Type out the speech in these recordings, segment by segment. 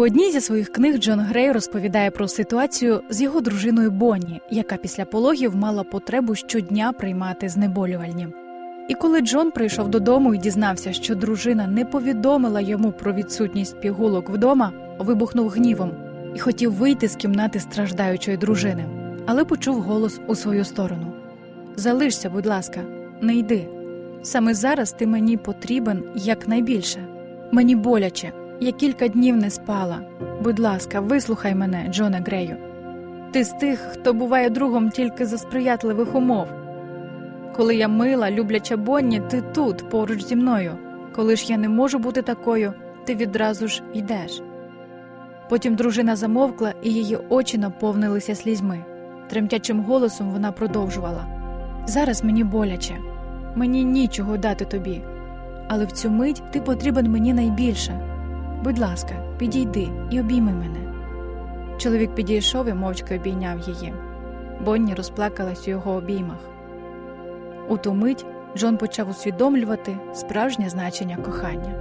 У одній зі своїх книг Джон Грей розповідає про ситуацію з його дружиною Бонні, яка після пологів мала потребу щодня приймати знеболювальні. І коли Джон прийшов додому і дізнався, що дружина не повідомила йому про відсутність пігулок вдома, вибухнув гнівом і хотів вийти з кімнати страждаючої дружини, але почув голос у свою сторону: Залишся, будь ласка, не йди. Саме зараз ти мені потрібен якнайбільше. Мені боляче, я кілька днів не спала. Будь ласка, вислухай мене, Джоне Грею. Ти з тих, хто буває другом тільки за сприятливих умов. Коли я мила, любляча Бонні, ти тут, поруч зі мною. Коли ж я не можу бути такою, ти відразу ж йдеш. Потім дружина замовкла, і її очі наповнилися слізьми. Тремтячим голосом вона продовжувала Зараз мені боляче, мені нічого дати тобі, але в цю мить ти потрібен мені найбільше. Будь ласка, підійди і обійми мене. Чоловік підійшов і мовчки обійняв її. Бонні розплакалась у його обіймах. У ту мить Джон почав усвідомлювати справжнє значення кохання.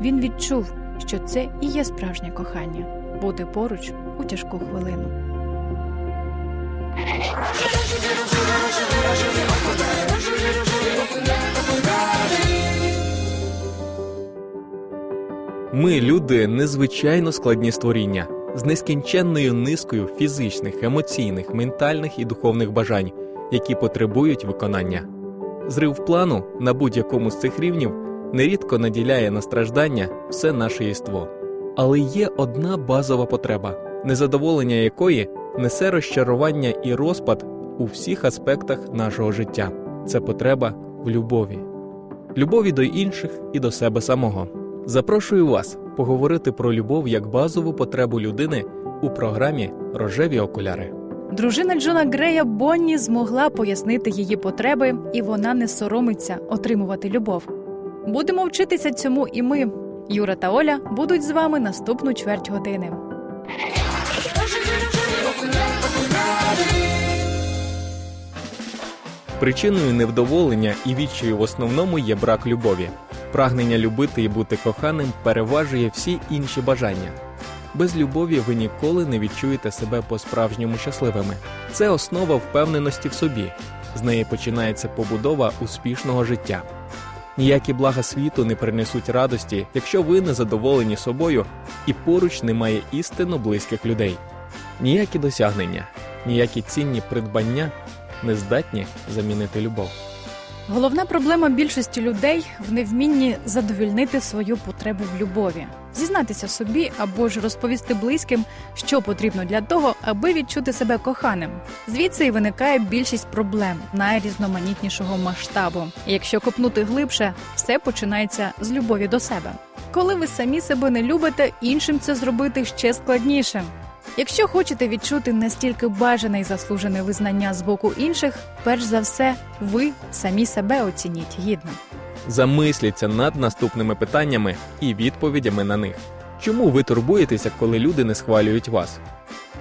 Він відчув, що це і є справжнє кохання бути поруч у тяжку хвилину. Ми, люди, незвичайно складні створіння з нескінченною низкою фізичних, емоційних, ментальних і духовних бажань, які потребують виконання. Зрив плану на будь-якому з цих рівнів нерідко наділяє на страждання все наше єство. Але є одна базова потреба, незадоволення якої несе розчарування і розпад у всіх аспектах нашого життя. Це потреба в любові, любові до інших і до себе самого. Запрошую вас поговорити про любов як базову потребу людини у програмі Рожеві окуляри. Дружина Джона Грея Бонні змогла пояснити її потреби, і вона не соромиться отримувати любов. Будемо вчитися цьому, і ми, Юра та Оля, будуть з вами наступну чверть години. Причиною невдоволення і відчаю в основному є брак любові. Прагнення любити і бути коханим переважує всі інші бажання. Без любові ви ніколи не відчуєте себе по-справжньому щасливими. Це основа впевненості в собі. З неї починається побудова успішного життя. Ніякі блага світу не принесуть радості, якщо ви не задоволені собою і поруч немає істинно близьких людей. Ніякі досягнення, ніякі цінні придбання не здатні замінити любов. Головна проблема більшості людей в невмінні задовільнити свою потребу в любові, зізнатися собі або ж розповісти близьким, що потрібно для того, аби відчути себе коханим. Звідси і виникає більшість проблем найрізноманітнішого масштабу. Якщо копнути глибше, все починається з любові до себе. Коли ви самі себе не любите, іншим це зробити ще складніше. Якщо хочете відчути настільки бажане і заслужене визнання з боку інших, перш за все, ви самі себе оцініть гідно. Замисліться над наступними питаннями і відповідями на них. Чому ви турбуєтеся, коли люди не схвалюють вас?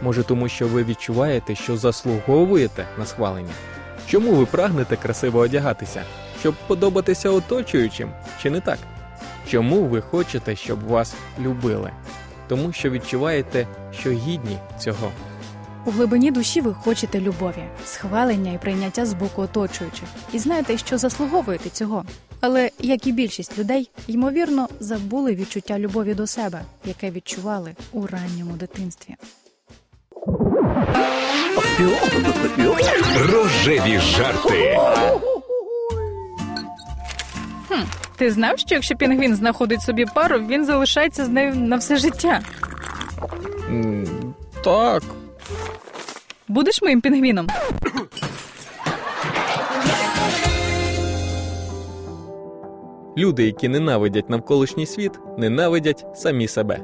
Може, тому що ви відчуваєте, що заслуговуєте на схвалення? Чому ви прагнете красиво одягатися, щоб подобатися оточуючим, чи не так? Чому ви хочете, щоб вас любили? Тому що відчуваєте, що гідні цього. У глибині душі ви хочете любові, схвалення і прийняття з боку оточуючих, і знаєте, що заслуговуєте цього. Але як і більшість людей, ймовірно, забули відчуття любові до себе, яке відчували у ранньому дитинстві. Рожеві жарти. Хм, ти знав, що якщо пінгвін знаходить собі пару, він залишається з нею на все життя. М, Так. Будеш моїм пінгвіном? Люди, які ненавидять навколишній світ, ненавидять самі себе.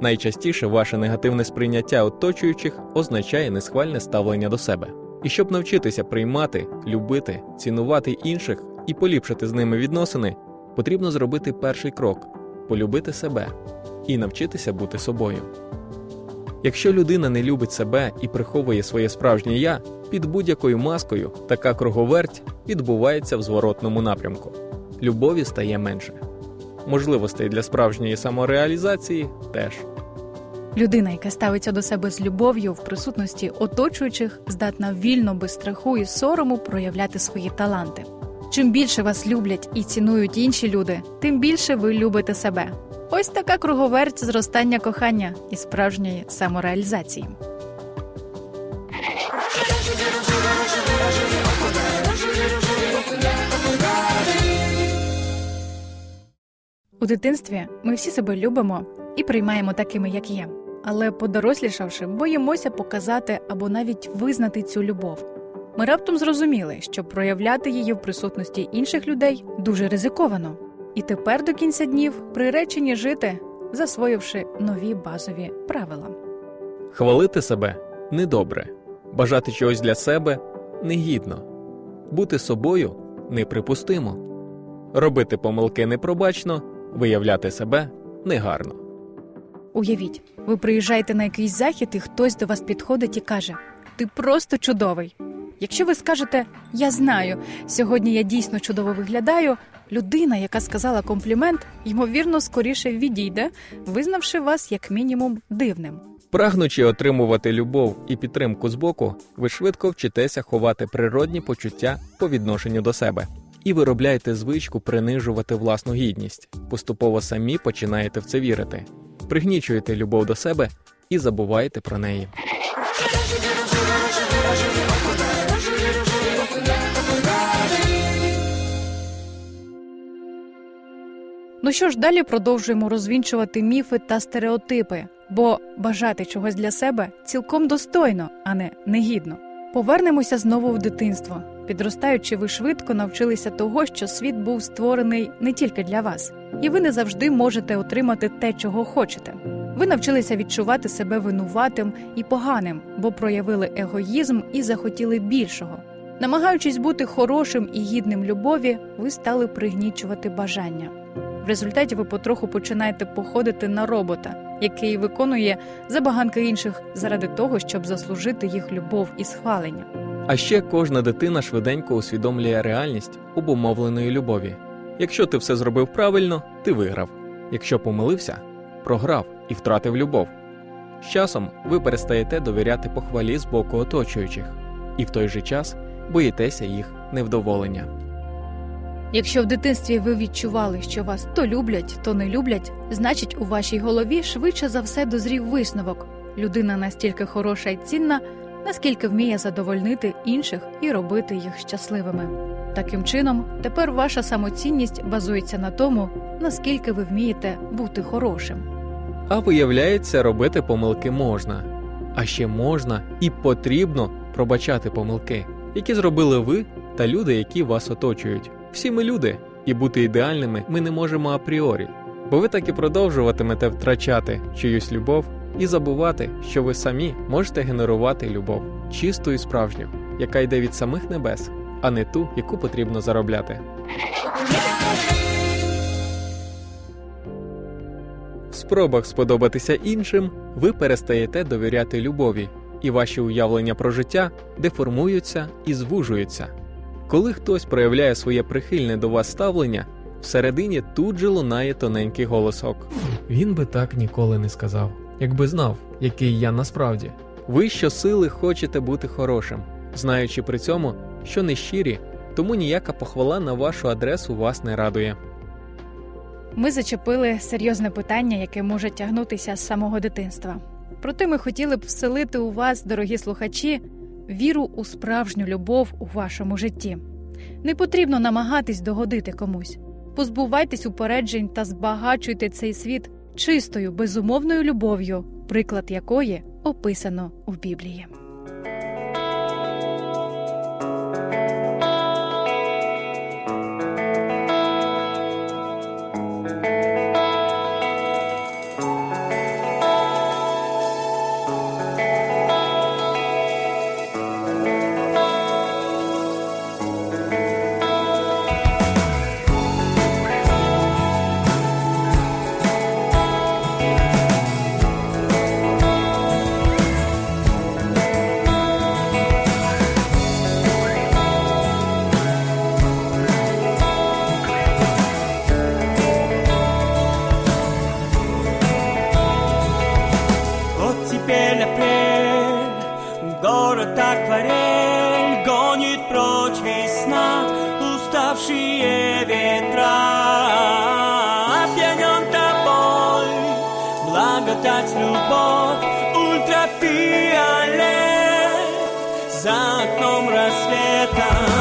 Найчастіше ваше негативне сприйняття оточуючих означає несхвальне ставлення до себе. І щоб навчитися приймати, любити, цінувати інших і поліпшити з ними відносини, потрібно зробити перший крок полюбити себе і навчитися бути собою. Якщо людина не любить себе і приховує своє справжнє я, під будь-якою маскою така круговерть відбувається в зворотному напрямку. Любові стає менше. Можливостей для справжньої самореалізації теж. Людина, яка ставиться до себе з любов'ю в присутності оточуючих, здатна вільно, без страху і сорому проявляти свої таланти. Чим більше вас люблять і цінують інші люди, тим більше ви любите себе. Ось така круговерть зростання кохання і справжньої самореалізації. У дитинстві ми всі себе любимо і приймаємо такими, як є. Але подорослішавши, боїмося показати або навіть визнати цю любов. Ми раптом зрозуміли, що проявляти її в присутності інших людей дуже ризиковано, і тепер до кінця днів приречені жити, засвоївши нові базові правила. Хвалити себе недобре, бажати чогось для себе негідно, бути собою неприпустимо, робити помилки непробачно, виявляти себе негарно. Уявіть, ви приїжджаєте на якийсь захід, і хтось до вас підходить і каже: Ти просто чудовий. Якщо ви скажете Я знаю, сьогодні я дійсно чудово виглядаю, людина, яка сказала комплімент, ймовірно, скоріше відійде, визнавши вас як мінімум дивним. Прагнучи отримувати любов і підтримку з боку, ви швидко вчитеся ховати природні почуття по відношенню до себе і виробляєте звичку принижувати власну гідність. Поступово самі починаєте в це вірити, пригнічуєте любов до себе і забуваєте про неї. Ну що ж, далі продовжуємо розвінчувати міфи та стереотипи, бо бажати чогось для себе цілком достойно, а не негідно. Повернемося знову в дитинство. Підростаючи, ви швидко навчилися того, що світ був створений не тільки для вас, і ви не завжди можете отримати те, чого хочете. Ви навчилися відчувати себе винуватим і поганим, бо проявили егоїзм і захотіли більшого. Намагаючись бути хорошим і гідним любові, ви стали пригнічувати бажання. В результаті ви потроху починаєте походити на робота, який виконує забаганки інших заради того, щоб заслужити їх любов і схвалення. А ще кожна дитина швиденько усвідомлює реальність обумовленої любові. Якщо ти все зробив правильно, ти виграв. Якщо помилився, програв і втратив любов. З часом ви перестаєте довіряти похвалі з боку оточуючих, і в той же час боїтеся їх невдоволення. Якщо в дитинстві ви відчували, що вас то люблять, то не люблять, значить у вашій голові швидше за все дозрів висновок. Людина настільки хороша і цінна, наскільки вміє задовольнити інших і робити їх щасливими. Таким чином, тепер ваша самоцінність базується на тому, наскільки ви вмієте бути хорошим. А виявляється, робити помилки можна, а ще можна і потрібно пробачати помилки, які зробили ви та люди, які вас оточують. Всі ми люди, і бути ідеальними ми не можемо апріорі, бо ви так і продовжуватимете втрачати чиюсь любов і забувати, що ви самі можете генерувати любов, чисту і справжню, яка йде від самих небес, а не ту, яку потрібно заробляти. В спробах сподобатися іншим ви перестаєте довіряти любові, і ваші уявлення про життя деформуються і звужуються. Коли хтось проявляє своє прихильне до вас ставлення, всередині тут же лунає тоненький голосок. Він би так ніколи не сказав, якби знав, який я насправді. Ви щосили хочете бути хорошим, знаючи при цьому, що не щирі, тому ніяка похвала на вашу адресу вас не радує. Ми зачепили серйозне питання, яке може тягнутися з самого дитинства. Проте ми хотіли б вселити у вас, дорогі слухачі, віру у справжню любов у вашому житті. Не потрібно намагатись догодити комусь. Позбувайтесь упереджень та збагачуйте цей світ чистою, безумовною любов'ю, приклад якої описано у Біблії. Апрель, город акварель гонит прочь весна, уставшие ветра. Опьянен тобой, благодать, любовь, ультрафиолет за окном рассвета.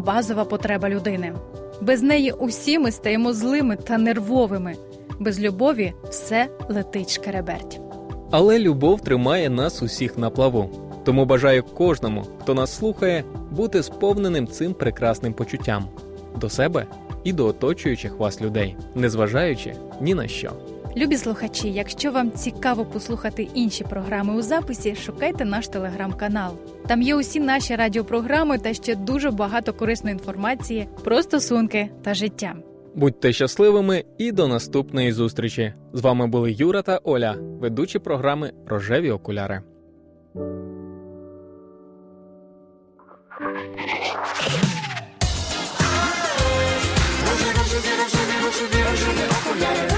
Базова потреба людини. Без неї усі ми стаємо злими та нервовими. Без любові все летить шкереберть. Але любов тримає нас усіх на плаву. Тому бажаю кожному, хто нас слухає, бути сповненим цим прекрасним почуттям до себе і до оточуючих вас людей, незважаючи ні на що. Любі слухачі, якщо вам цікаво послухати інші програми у записі, шукайте наш телеграм-канал. Там є усі наші радіопрограми та ще дуже багато корисної інформації про стосунки та життя. Будьте щасливими і до наступної зустрічі! З вами були Юра та Оля, ведучі програми Рожеві окуляри. Рожеві, рожеві, рожеві, рожеві окуляри.